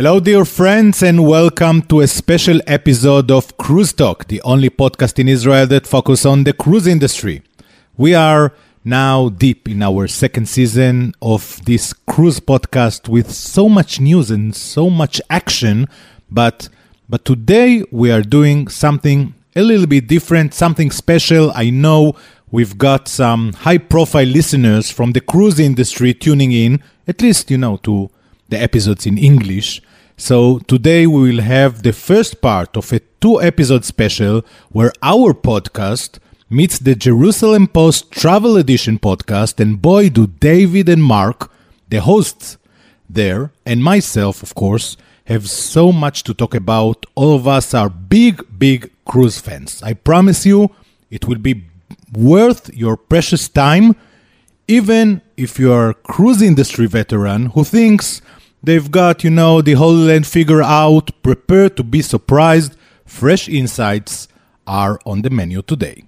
Hello, dear friends, and welcome to a special episode of Cruise Talk, the only podcast in Israel that focuses on the cruise industry. We are now deep in our second season of this cruise podcast with so much news and so much action, but but today we are doing something a little bit different, something special. I know we've got some high-profile listeners from the cruise industry tuning in, at least you know to the episodes in English. So today we will have the first part of a two episode special where our podcast meets the Jerusalem Post Travel Edition podcast. And boy, do David and Mark, the hosts there, and myself, of course, have so much to talk about. All of us are big, big cruise fans. I promise you, it will be worth your precious time, even if you are a cruise industry veteran who thinks They've got, you know, the Holy Land figure out, prepare to be surprised. Fresh insights are on the menu today.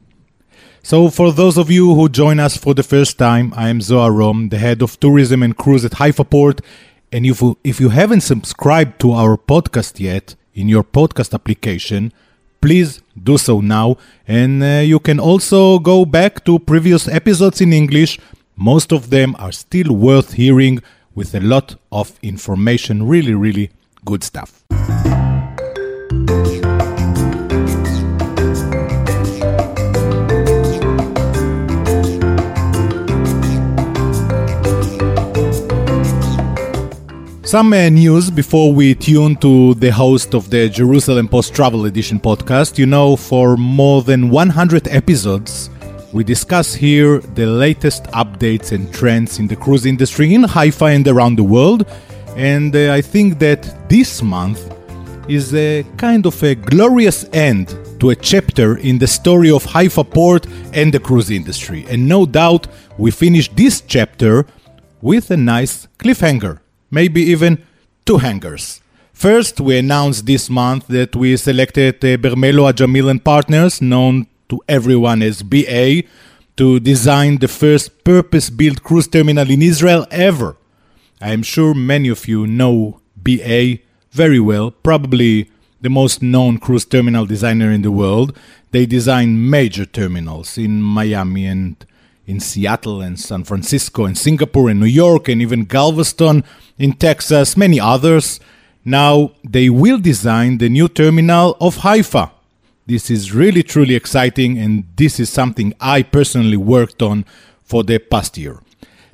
So, for those of you who join us for the first time, I am Zohar Rom, the head of tourism and cruise at Haifa Port. And if you, if you haven't subscribed to our podcast yet in your podcast application, please do so now. And uh, you can also go back to previous episodes in English. Most of them are still worth hearing with a lot of information. Really, really good stuff. Some uh, news before we tune to the host of the Jerusalem Post Travel Edition podcast. You know, for more than 100 episodes, we discuss here the latest updates and trends in the cruise industry in Haifa and around the world. And uh, I think that this month is a kind of a glorious end to a chapter in the story of Haifa port and the cruise industry. And no doubt we finish this chapter with a nice cliffhanger, maybe even two hangers. First, we announced this month that we selected uh, Bermello Ajamil and Partners, known to everyone as BA to design the first purpose built cruise terminal in Israel ever. I am sure many of you know BA very well, probably the most known cruise terminal designer in the world. They design major terminals in Miami and in Seattle and San Francisco and Singapore and New York and even Galveston in Texas, many others. Now they will design the new terminal of Haifa this is really truly exciting, and this is something I personally worked on for the past year.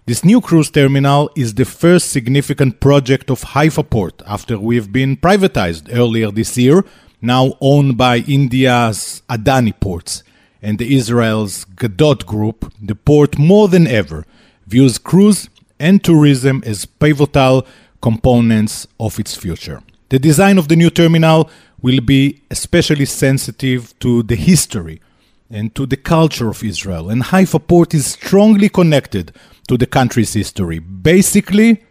This new cruise terminal is the first significant project of Haifa Port after we've been privatized earlier this year, now owned by India's Adani Ports and the Israel's Gadot Group. The port more than ever views cruise and tourism as pivotal components of its future. The design of the new terminal will be especially sensitive to the history and to the culture of Israel. And Haifa port is strongly connected to the country's history. Basically,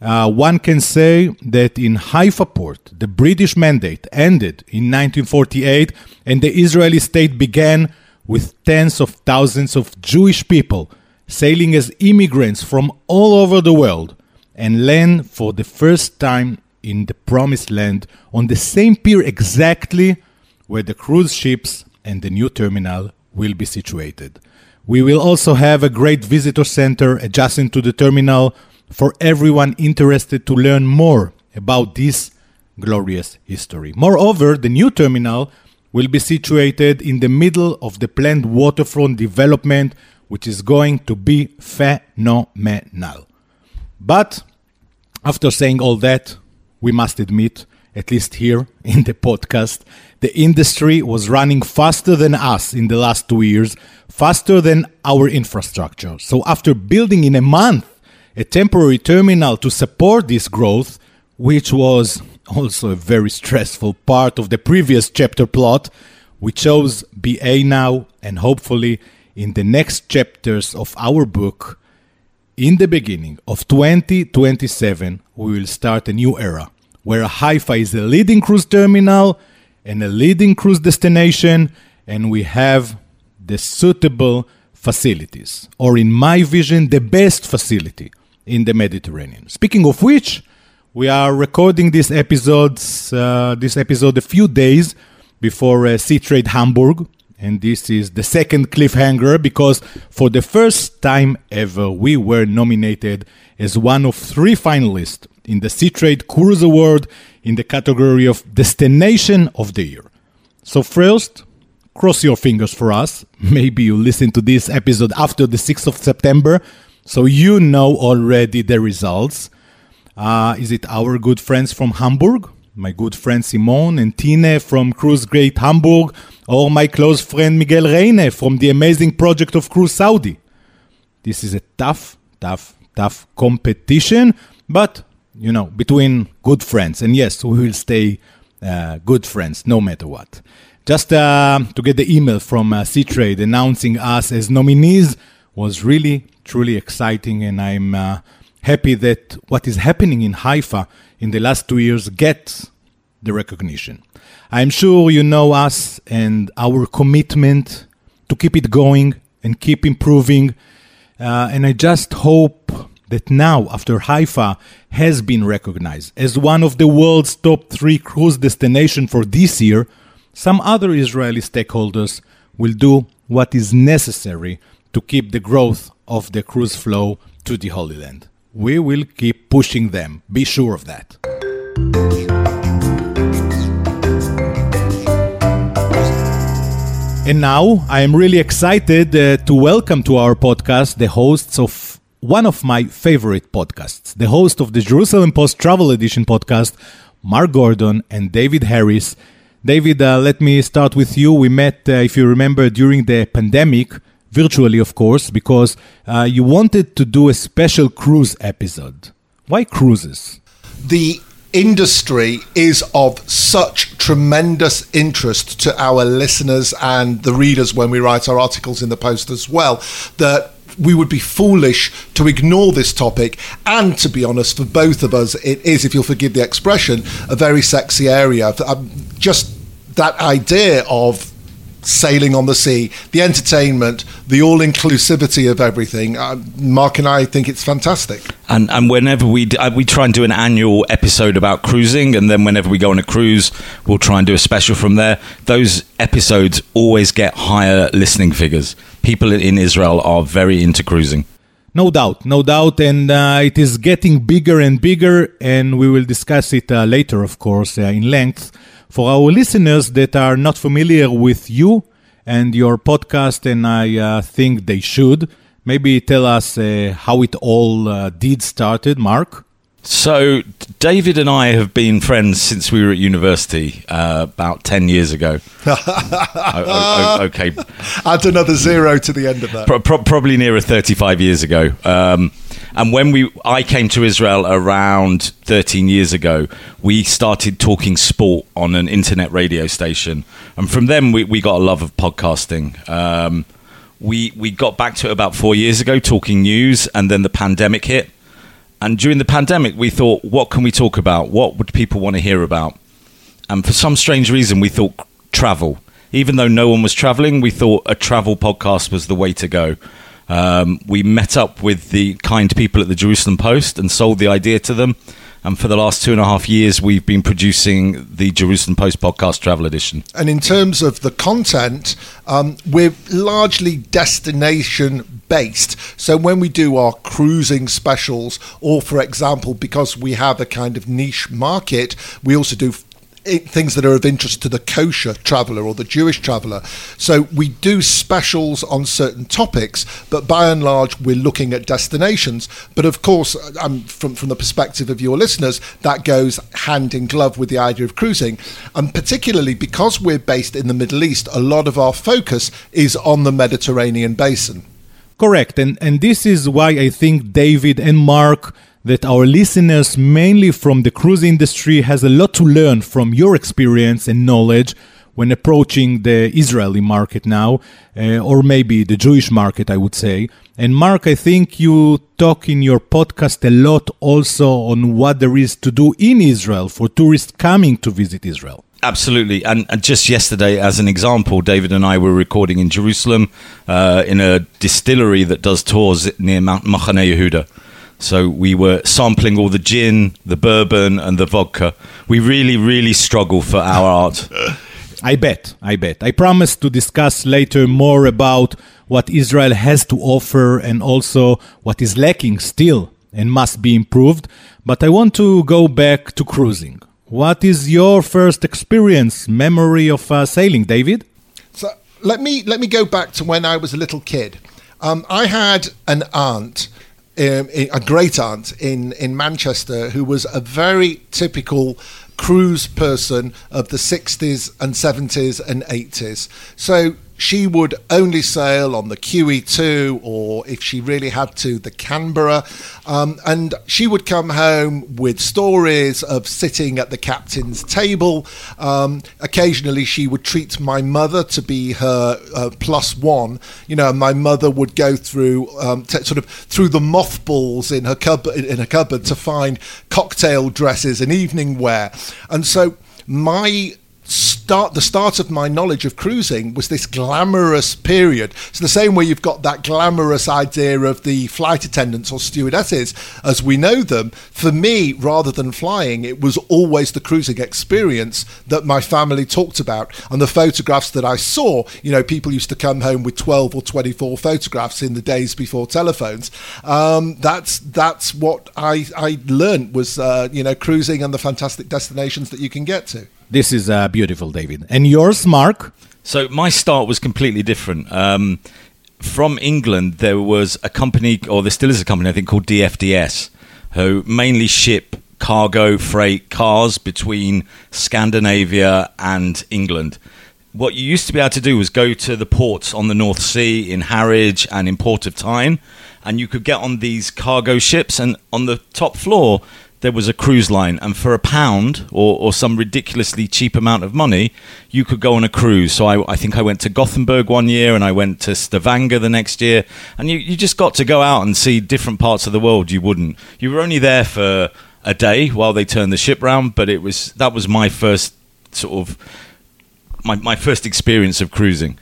uh, one can say that in Haifa port, the British mandate ended in 1948 and the Israeli state began with tens of thousands of Jewish people sailing as immigrants from all over the world and land for the first time in the promised land on the same pier exactly where the cruise ships and the new terminal will be situated. We will also have a great visitor center adjacent to the terminal for everyone interested to learn more about this glorious history. Moreover, the new terminal will be situated in the middle of the planned waterfront development, which is going to be phenomenal. But after saying all that, we must admit, at least here in the podcast, the industry was running faster than us in the last two years, faster than our infrastructure. So, after building in a month a temporary terminal to support this growth, which was also a very stressful part of the previous chapter plot, we chose BA now, and hopefully, in the next chapters of our book, in the beginning of 2027, we will start a new era where Haifa is a leading cruise terminal and a leading cruise destination, and we have the suitable facilities, or in my vision, the best facility in the Mediterranean. Speaking of which, We are recording this episodes, uh, this episode a few days before uh, Seatrade Hamburg, and this is the second cliffhanger because for the first time ever we were nominated as one of three finalists in the Seatrade Cruise Award in the category of Destination of the Year. So first, cross your fingers for us. Maybe you listen to this episode after the 6th of September, so you know already the results. Uh, is it our good friends from Hamburg? My good friend Simone and Tine from Cruise Gate Hamburg, or my close friend Miguel Reine from the amazing project of Cruise Saudi? This is a tough, tough, tough competition, but you know, between good friends. And yes, we will stay uh, good friends no matter what. Just uh, to get the email from uh, Trade announcing us as nominees was really, truly exciting. And I'm uh, happy that what is happening in Haifa in the last two years gets the recognition. I'm sure you know us and our commitment to keep it going and keep improving. Uh, and I just hope that now, after Haifa has been recognized as one of the world's top three cruise destinations for this year, some other Israeli stakeholders will do what is necessary to keep the growth of the cruise flow to the Holy Land. We will keep pushing them, be sure of that. And now I am really excited uh, to welcome to our podcast the hosts of one of my favorite podcasts, the host of the Jerusalem Post Travel Edition podcast, Mark Gordon and David Harris. David, uh, let me start with you. We met, uh, if you remember, during the pandemic, virtually, of course, because uh, you wanted to do a special cruise episode. Why cruises? The industry is of such tremendous interest to our listeners and the readers when we write our articles in the Post as well that we would be foolish to ignore this topic. And to be honest, for both of us, it is, if you'll forgive the expression, a very sexy area. Um, just that idea of sailing on the sea, the entertainment, the all inclusivity of everything. Uh, Mark and I think it's fantastic. And and whenever we uh, we try and do an annual episode about cruising, and then whenever we go on a cruise, we'll try and do a special from there. Those episodes always get higher listening figures. People in Israel are very into cruising. No doubt, no doubt, and uh, it is getting bigger and bigger, and we will discuss it uh, later, of course, uh, in length. For our listeners that are not familiar with you and your podcast, and I uh, think they should, maybe tell us uh, how it all uh, did started, Mark. So, David and I have been friends since we were at university uh, about 10 years ago. okay. Add another zero to the end of that. Pro- pro- probably nearer 35 years ago. Um, and when we, I came to Israel around 13 years ago, we started talking sport on an internet radio station. And from then, we, we got a love of podcasting. Um, we, we got back to it about four years ago, talking news, and then the pandemic hit and during the pandemic, we thought, what can we talk about? What would people want to hear about? And for some strange reason, we thought travel. Even though no one was traveling, we thought a travel podcast was the way to go. Um, we met up with the kind people at the Jerusalem Post and sold the idea to them. And for the last two and a half years, we've been producing the Jerusalem Post Podcast Travel Edition. And in terms of the content, um, we're largely destination based. So when we do our cruising specials, or for example, because we have a kind of niche market, we also do things that are of interest to the kosher traveller or the Jewish traveller. So we do specials on certain topics, but by and large we're looking at destinations. But of course, um, from from the perspective of your listeners, that goes hand in glove with the idea of cruising, and particularly because we're based in the Middle East, a lot of our focus is on the Mediterranean basin. Correct, and and this is why I think David and Mark that our listeners, mainly from the cruise industry, has a lot to learn from your experience and knowledge when approaching the Israeli market now, uh, or maybe the Jewish market, I would say. And Mark, I think you talk in your podcast a lot also on what there is to do in Israel for tourists coming to visit Israel. Absolutely. And, and, just yesterday, as an example, David and I were recording in Jerusalem uh, in a distillery that does tours near Mount Machane Yehuda. So we were sampling all the gin, the bourbon, and the vodka. We really, really struggle for our art. I bet, I bet. I promise to discuss later more about what Israel has to offer and also what is lacking still and must be improved. But I want to go back to cruising. What is your first experience, memory of uh, sailing, David? So let me let me go back to when I was a little kid. Um, I had an aunt, um, a great aunt in in Manchester, who was a very typical cruise person of the 60s and 70s and 80s. So she would only sail on the QE2 or if she really had to, the Canberra. Um, and she would come home with stories of sitting at the captain's table. Um, occasionally, she would treat my mother to be her uh, plus one. You know, my mother would go through um, t- sort of through the mothballs in her cupboard in her cupboard to find cocktail dresses and evening wear. And so my start the start of my knowledge of cruising was this glamorous period. So the same way you've got that glamorous idea of the flight attendants or stewardesses as we know them, for me, rather than flying, it was always the cruising experience that my family talked about. And the photographs that I saw, you know, people used to come home with 12 or 24 photographs in the days before telephones. Um, that's that's what I, I learned was, uh, you know, cruising and the fantastic destinations that you can get to. This is uh, beautiful, David. And yours, Mark? So my start was completely different. Um, from England, there was a company, or there still is a company, I think, called DFDS, who mainly ship cargo freight cars between Scandinavia and England. What you used to be able to do was go to the ports on the North Sea in Harwich and in Port of Tyne, and you could get on these cargo ships, and on the top floor there was a cruise line, and for a pound or, or some ridiculously cheap amount of money, you could go on a cruise. So I, I think I went to Gothenburg one year, and I went to Stavanger the next year, and you, you just got to go out and see different parts of the world you wouldn't. You were only there for a day while they turned the ship round, but it was that was my first sort of my, my first experience of cruising.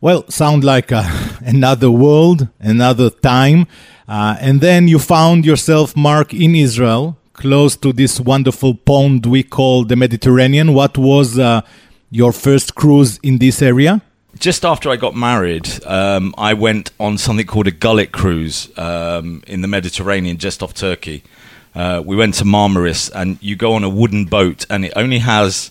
Well, sound like uh, another world, another time. Uh, and then you found yourself, Mark, in Israel, close to this wonderful pond we call the Mediterranean. What was uh, your first cruise in this area? Just after I got married, um, I went on something called a gulet cruise um, in the Mediterranean, just off Turkey. Uh, we went to Marmaris, and you go on a wooden boat, and it only has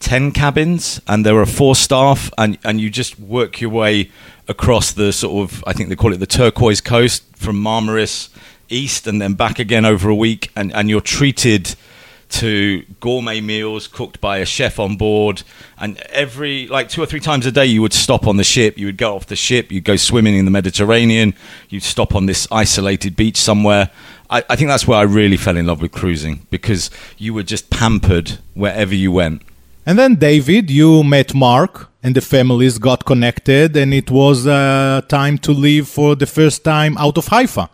10 cabins, and there are four staff, and, and you just work your way across the sort of, I think they call it the turquoise coast from Marmaris east and then back again over a week, and, and you're treated to gourmet meals cooked by a chef on board. And every, like two or three times a day, you would stop on the ship. You would go off the ship, you'd go swimming in the Mediterranean, you'd stop on this isolated beach somewhere. I, I think that's where I really fell in love with cruising because you were just pampered wherever you went. And then, David, you met Mark, and the families got connected, and it was uh, time to leave for the first time out of Haifa.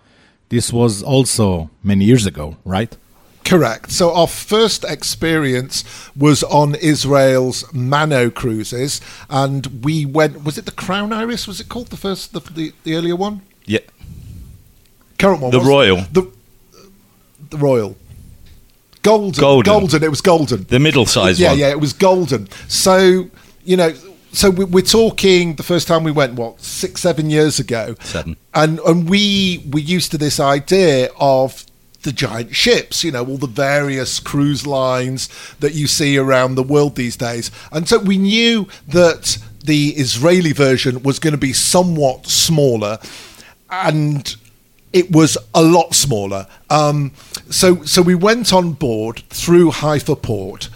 This was also many years ago, right? Correct. So our first experience was on Israel's Mano cruises, and we went. Was it the Crown Iris? Was it called the first, the the, the earlier one? Yeah. Current one. The Royal. The the Royal. Golden. Golden. Golden. It was golden. The middle size yeah, one. Yeah, yeah, it was golden. So you know, so we- we're talking the first time we went what six, seven years ago, Seven. and and we we used to this idea of the giant ships, you know, all the various cruise lines that you see around the world these days, and so we knew that the Israeli version was going to be somewhat smaller, and it was a lot smaller. Um, so so we went on board through Haifa port.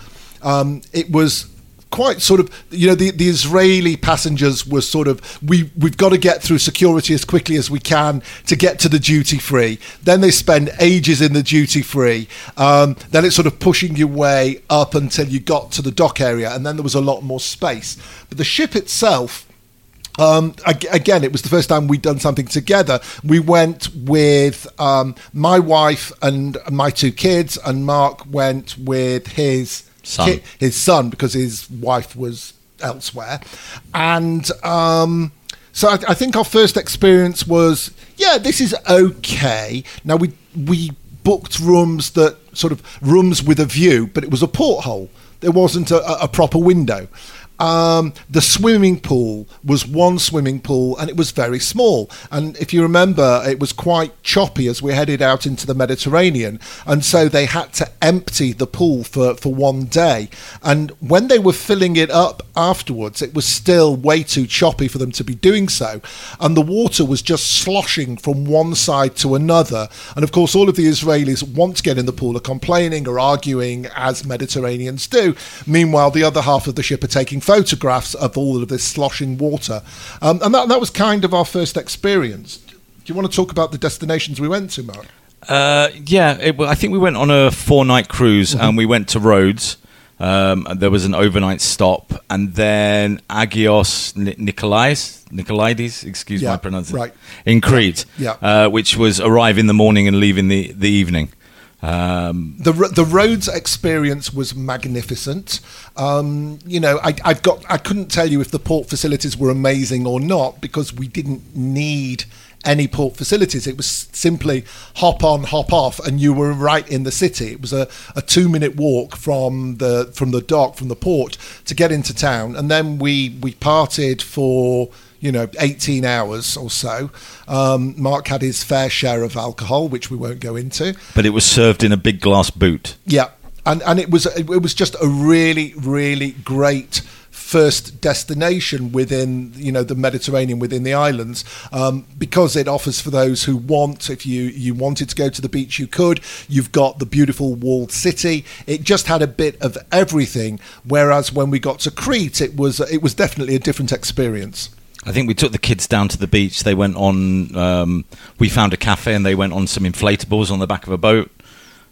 Um, it was quite sort of you know the, the Israeli passengers were sort of we we've got to get through security as quickly as we can to get to the duty free. Then they spend ages in the duty free. Um, then it's sort of pushing your way up until you got to the dock area, and then there was a lot more space. But the ship itself. Um, again, it was the first time we'd done something together. We went with um, my wife and my two kids, and Mark went with his Son. ki- his son because his wife was elsewhere, and um, so I, I think our first experience was yeah, this is okay. Now we we booked rooms that sort of rooms with a view, but it was a porthole. There wasn't a, a proper window. Um, the swimming pool was one swimming pool and it was very small. And if you remember, it was quite choppy as we headed out into the Mediterranean. And so they had to empty the pool for, for one day. And when they were filling it up afterwards, it was still way too choppy for them to be doing so. And the water was just sloshing from one side to another. And of course, all of the Israelis want to get in the pool are complaining or arguing, as Mediterraneans do. Meanwhile, the other half of the ship are taking photographs of all of this sloshing water. Um, and that, that was kind of our first experience. Do you want to talk about the destinations we went to, Mark? Uh, yeah, it, I think we went on a four night cruise mm-hmm. and we went to Rhodes. Um, there was an overnight stop, and then Agios Nikolais, Nikolaides, excuse yeah, my pronunciation, right. in Crete, yeah. Uh, which was arrive in the morning and leave in the, the evening. Um, the the Rhodes experience was magnificent. Um, you know, I, have got I couldn't tell you if the port facilities were amazing or not because we didn't need any port facilities. It was simply hop on, hop off, and you were right in the city. It was a, a two minute walk from the from the dock from the port to get into town, and then we we parted for you know, 18 hours or so. Um, Mark had his fair share of alcohol, which we won't go into. But it was served in a big glass boot. Yeah. And, and it was it was just a really really great first destination within you know the Mediterranean within the islands um, because it offers for those who want if you you wanted to go to the beach you could you've got the beautiful walled city it just had a bit of everything whereas when we got to Crete it was it was definitely a different experience I think we took the kids down to the beach. They went on. Um, we found a cafe and they went on some inflatables on the back of a boat.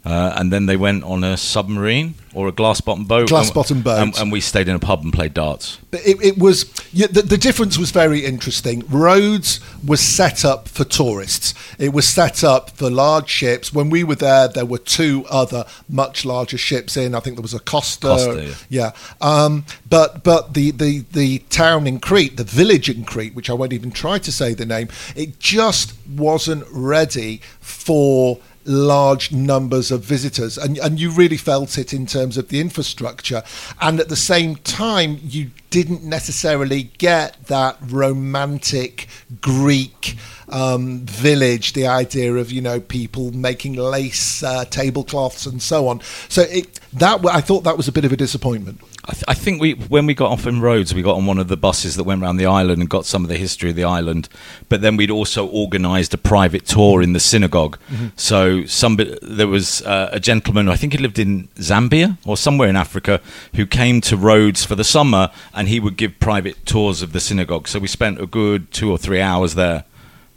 Uh, and then they went on a submarine or a glass bottom boat. Glass bottom boat. And, and, we stayed in a pub and played darts. But it, it was yeah, the, the, difference was very interesting. Rhodes was set up for tourists. It was set up for large ships. When we were there, there were two other much larger ships in. I think there was a Costa. Costa yeah. yeah. Um, but but the, the the town in Crete, the village in Crete, which I won't even try to say the name, it just wasn't ready for large numbers of visitors and, and you really felt it in terms of the infrastructure. And at the same time you didn't necessarily get that romantic greek um, village the idea of you know people making lace uh, tablecloths and so on. So it that i thought that was a bit of a disappointment I, th- I, think we, when we got off in Rhodes, we got on one of the buses that went around the island and got some of the history of the island. But then we'd also organised a private tour in the synagogue. Mm-hmm. So somebody, there was uh, a gentleman, I think he lived in Zambia or somewhere in Africa, who came to Rhodes for the summer, and he would give private tours of the synagogue. So we spent a good two or three hours there,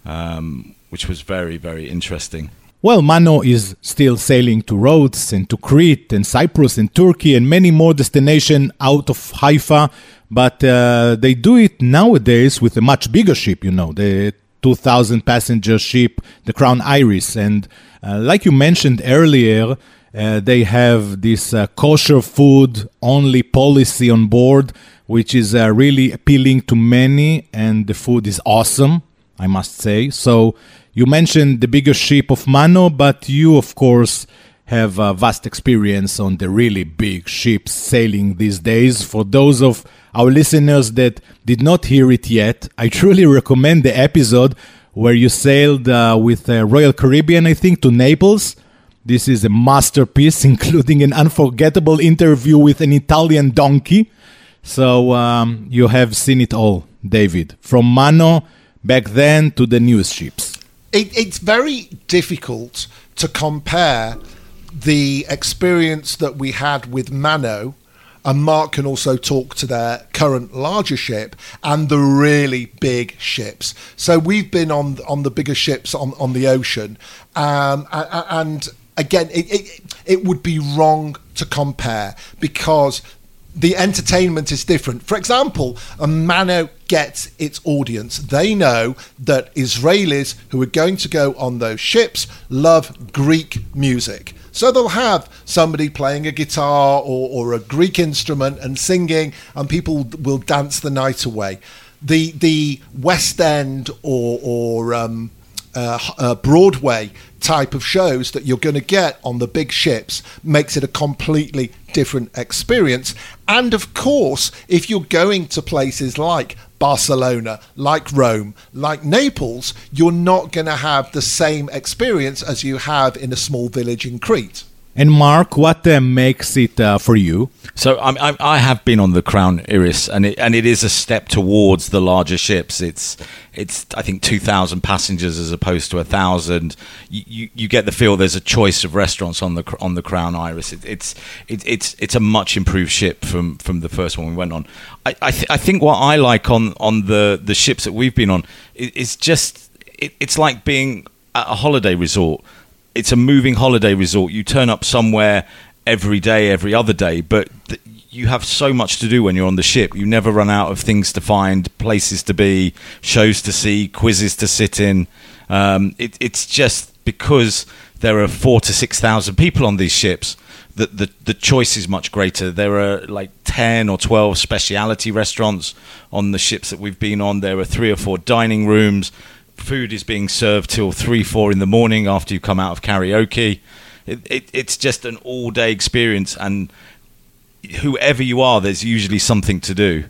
um, which was very, very interesting. Well, Mano is still sailing to Rhodes and to Crete and Cyprus and Turkey and many more destinations out of Haifa, but uh, they do it nowadays with a much bigger ship, you know, the 2,000 passenger ship, the Crown Iris. And uh, like you mentioned earlier, uh, they have this uh, kosher food only policy on board, which is uh, really appealing to many, and the food is awesome, I must say. So, you mentioned the biggest ship of Mano, but you, of course, have a vast experience on the really big ships sailing these days. For those of our listeners that did not hear it yet, I truly recommend the episode where you sailed uh, with uh, Royal Caribbean, I think, to Naples. This is a masterpiece, including an unforgettable interview with an Italian donkey. So um, you have seen it all, David, from Mano back then to the newest ships it, it's very difficult to compare the experience that we had with Mano, and Mark can also talk to their current larger ship and the really big ships. So we've been on on the bigger ships on, on the ocean, um, and again, it, it, it would be wrong to compare because the entertainment is different. For example, a Mano gets its audience. They know that Israelis who are going to go on those ships love Greek music. So they'll have somebody playing a guitar or, or a Greek instrument and singing, and people will dance the night away. The the West End or or um, uh, uh, Broadway type of shows that you're going to get on the big ships makes it a completely different experience. And of course, if you're going to places like Barcelona, like Rome, like Naples, you're not going to have the same experience as you have in a small village in Crete. And Mark, what uh, makes it uh, for you? So I, I, have been on the Crown Iris, and it, and it is a step towards the larger ships. It's it's I think two thousand passengers as opposed to a thousand. You, you, you get the feel there's a choice of restaurants on the on the Crown Iris. It, it's it, it's it's a much improved ship from from the first one we went on. I I, th- I think what I like on on the the ships that we've been on is, is just it, it's like being at a holiday resort. It's a moving holiday resort. You turn up somewhere every day, every other day, but th- you have so much to do when you're on the ship. You never run out of things to find, places to be, shows to see, quizzes to sit in. Um, it, it's just because there are four to six thousand people on these ships that the the choice is much greater. There are like ten or twelve specialty restaurants on the ships that we've been on. There are three or four dining rooms. Food is being served till three, four in the morning after you come out of karaoke it, it, it's just an all day experience, and whoever you are, there's usually something to do.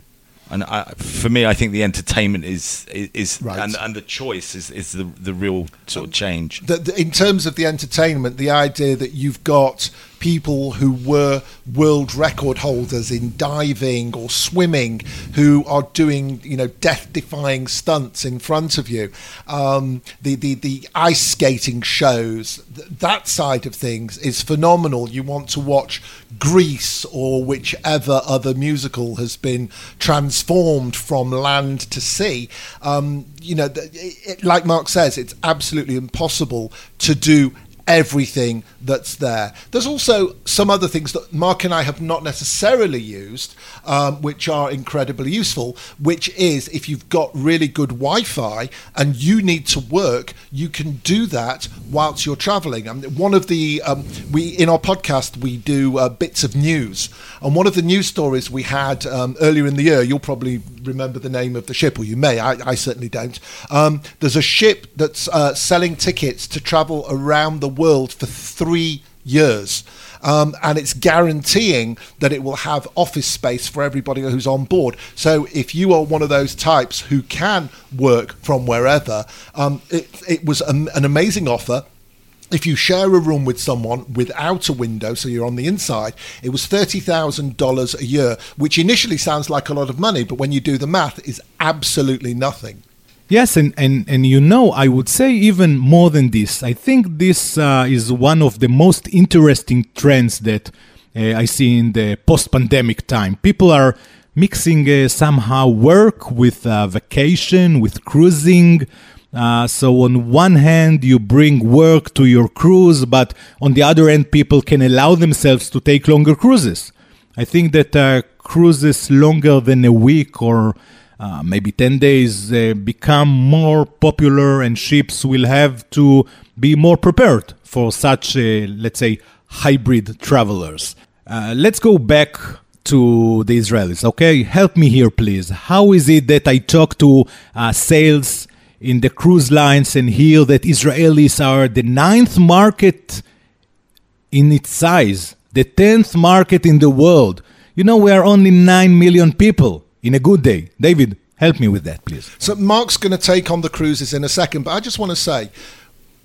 And I, for me, I think the entertainment is is, right. and, and the choice is, is the the real sort of um, change. The, the, in terms of the entertainment, the idea that you've got people who were world record holders in diving or swimming who are doing you know death defying stunts in front of you. Um, the, the the ice skating shows that side of things is phenomenal. You want to watch Grease or whichever other musical has been transformed from land to sea. Um, you know it, like Mark says it's absolutely impossible to do everything that's there. There's also some other things that Mark and I have not necessarily used, um, which are incredibly useful, which is if you've got really good Wi Fi and you need to work, you can do that whilst you're traveling. Mean, one of the, um, we in our podcast, we do uh, bits of news. And one of the news stories we had um, earlier in the year, you'll probably remember the name of the ship, or you may, I, I certainly don't. Um, there's a ship that's uh, selling tickets to travel around the world for three years. Um, and it's guaranteeing that it will have office space for everybody who's on board. So if you are one of those types who can work from wherever, um, it, it was an amazing offer if you share a room with someone without a window, so you're on the inside, it was $30,000 a year, which initially sounds like a lot of money, but when you do the math, is absolutely nothing. Yes, and, and, and you know, I would say even more than this. I think this uh, is one of the most interesting trends that uh, I see in the post pandemic time. People are mixing uh, somehow work with uh, vacation, with cruising. Uh, so on one hand, you bring work to your cruise, but on the other end, people can allow themselves to take longer cruises. I think that uh, cruises longer than a week or uh, maybe 10 days uh, become more popular and ships will have to be more prepared for such, uh, let's say, hybrid travelers. Uh, let's go back to the Israelis, okay? Help me here, please. How is it that I talk to sales in the cruise lines and hear that Israelis are the ninth market in its size, the tenth market in the world? You know, we are only 9 million people in a good day. David, help me with that, please. So, Mark's going to take on the cruises in a second, but I just want to say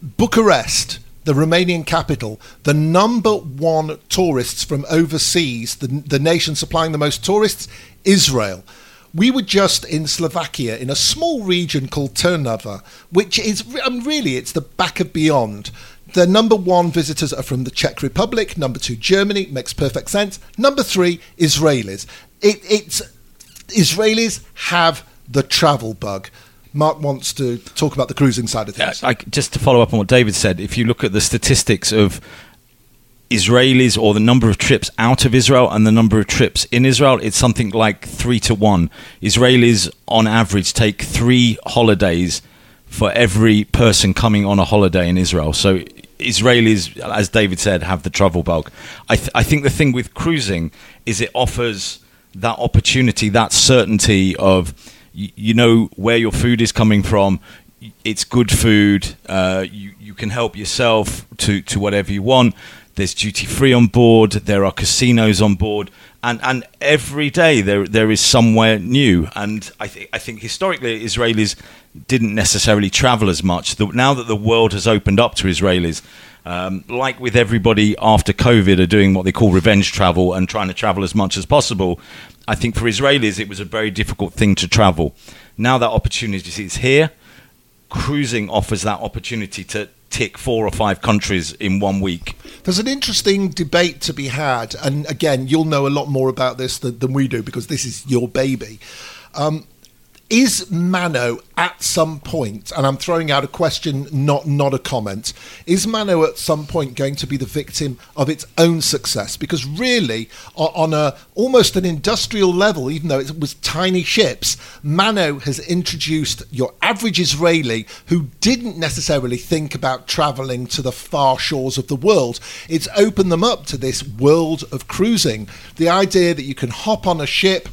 Bucharest, the Romanian capital, the number one tourists from overseas, the, the nation supplying the most tourists, Israel. We were just in Slovakia in a small region called Trnava, which is really it's the back of beyond. The number one visitors are from the Czech Republic. Number two, Germany makes perfect sense. Number three, Israelis. It, it's Israelis have the travel bug. Mark wants to talk about the cruising side of things. I, just to follow up on what David said, if you look at the statistics of Israelis or the number of trips out of Israel and the number of trips in Israel, it's something like three to one. Israelis, on average, take three holidays for every person coming on a holiday in Israel. So Israelis, as David said, have the travel bug. I, th- I think the thing with cruising is it offers that opportunity, that certainty of you, know where your food is coming from. it's good food. Uh, you you can help yourself to to whatever you want. There's duty free on board. There are casinos on board, and and every day there there is somewhere new. And I think I think historically Israelis didn't necessarily travel as much. The, now that the world has opened up to Israelis, um, like with everybody after COVID, are doing what they call revenge travel and trying to travel as much as possible. I think for Israelis, it was a very difficult thing to travel. Now that opportunity is here, cruising offers that opportunity to tick four or five countries in one week. There's an interesting debate to be had, and again, you'll know a lot more about this than, than we do because this is your baby. Um, is Mano at some point, and I'm throwing out a question, not not a comment, is Mano at some point going to be the victim of its own success? Because really, on a almost an industrial level, even though it was tiny ships, Mano has introduced your average Israeli who didn't necessarily think about traveling to the far shores of the world. It's opened them up to this world of cruising. The idea that you can hop on a ship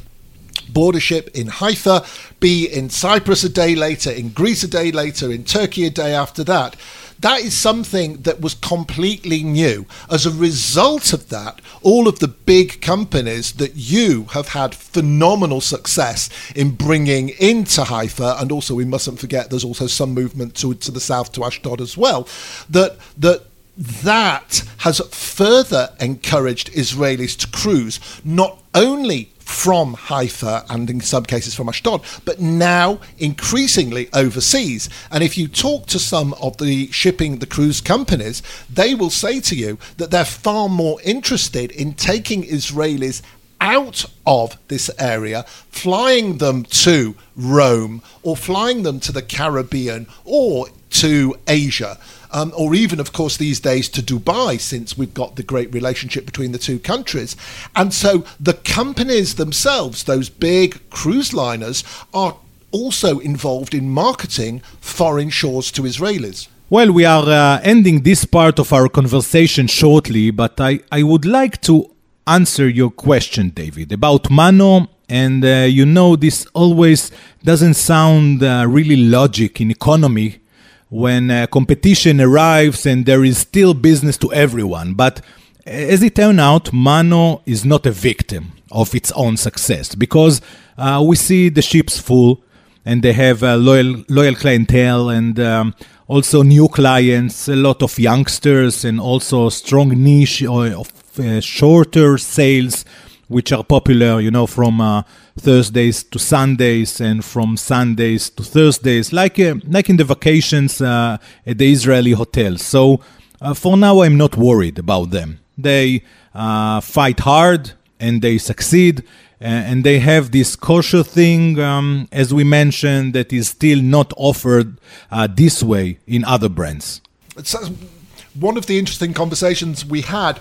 a ship in Haifa, be in Cyprus a day later, in Greece a day later, in Turkey a day after that. That is something that was completely new. As a result of that, all of the big companies that you have had phenomenal success in bringing into Haifa, and also we mustn't forget there's also some movement to, to the south to Ashdod as well, that that that has further encouraged Israelis to cruise not only from Haifa and in some cases from Ashdod, but now increasingly overseas. And if you talk to some of the shipping, the cruise companies, they will say to you that they're far more interested in taking Israelis out of this area, flying them to Rome or flying them to the Caribbean or to Asia um, or even, of course, these days to Dubai, since we've got the great relationship between the two countries. And so the companies themselves, those big cruise liners, are also involved in marketing foreign shores to Israelis. Well, we are uh, ending this part of our conversation shortly, but I, I would like to answer your question, David, about Mano. And uh, you know, this always doesn't sound uh, really logic in economy when uh, competition arrives and there is still business to everyone. But as it turned out, Mano is not a victim of its own success because uh, we see the ships full and they have a loyal loyal clientele and um, also new clients, a lot of youngsters and also strong niche of uh, shorter sales which are popular, you know, from uh, Thursdays to Sundays and from Sundays to Thursdays, like uh, like in the vacations uh, at the Israeli hotels. So uh, for now, I'm not worried about them. They uh, fight hard and they succeed. And they have this kosher thing, um, as we mentioned, that is still not offered uh, this way in other brands. It's one of the interesting conversations we had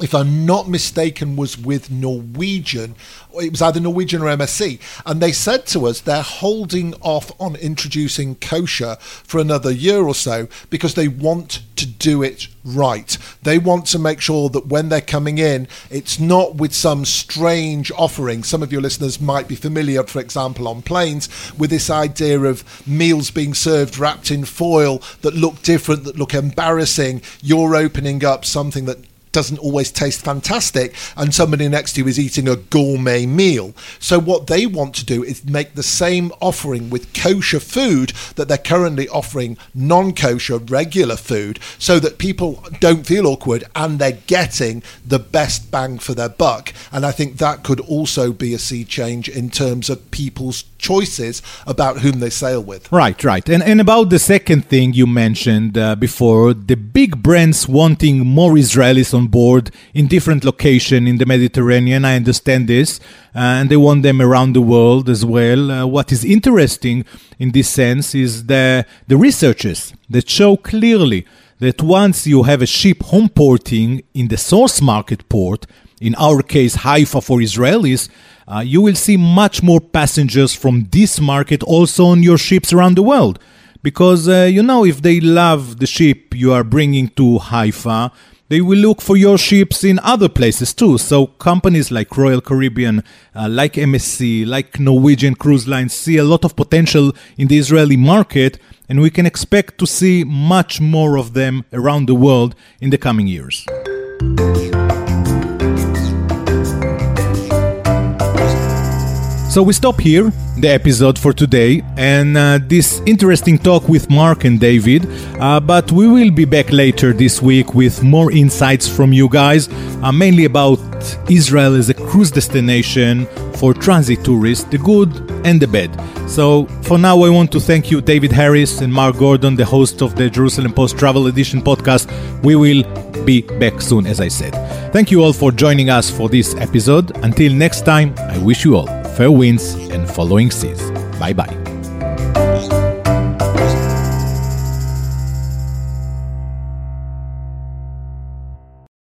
if I'm not mistaken, was with Norwegian. It was either Norwegian or MSC. And they said to us they're holding off on introducing kosher for another year or so because they want to do it right. They want to make sure that when they're coming in, it's not with some strange offering. Some of your listeners might be familiar, for example, on planes, with this idea of meals being served wrapped in foil that look different, that look embarrassing. You're opening up something that doesn't always taste fantastic, and somebody next to you is eating a gourmet meal. So, what they want to do is make the same offering with kosher food that they're currently offering non kosher regular food so that people don't feel awkward and they're getting the best bang for their buck. And I think that could also be a sea change in terms of people's choices about whom they sail with. Right, right. And, and about the second thing you mentioned uh, before, the big brands wanting more Israelis board in different location in the Mediterranean. I understand this, uh, and they want them around the world as well. Uh, what is interesting in this sense is the the researchers that show clearly that once you have a ship home porting in the source market port, in our case Haifa for Israelis, uh, you will see much more passengers from this market also on your ships around the world. Because, uh, you know, if they love the ship you are bringing to Haifa, they will look for your ships in other places too. So companies like Royal Caribbean, uh, like MSC, like Norwegian Cruise Lines see a lot of potential in the Israeli market and we can expect to see much more of them around the world in the coming years. So we stop here the episode for today and uh, this interesting talk with Mark and David. Uh, but we will be back later this week with more insights from you guys, uh, mainly about Israel as a cruise destination for transit tourists, the good and the bad. So for now, I want to thank you, David Harris and Mark Gordon, the host of the Jerusalem Post Travel Edition podcast. We will be back soon, as I said. Thank you all for joining us for this episode. Until next time, I wish you all fair winds and following seas. Bye bye.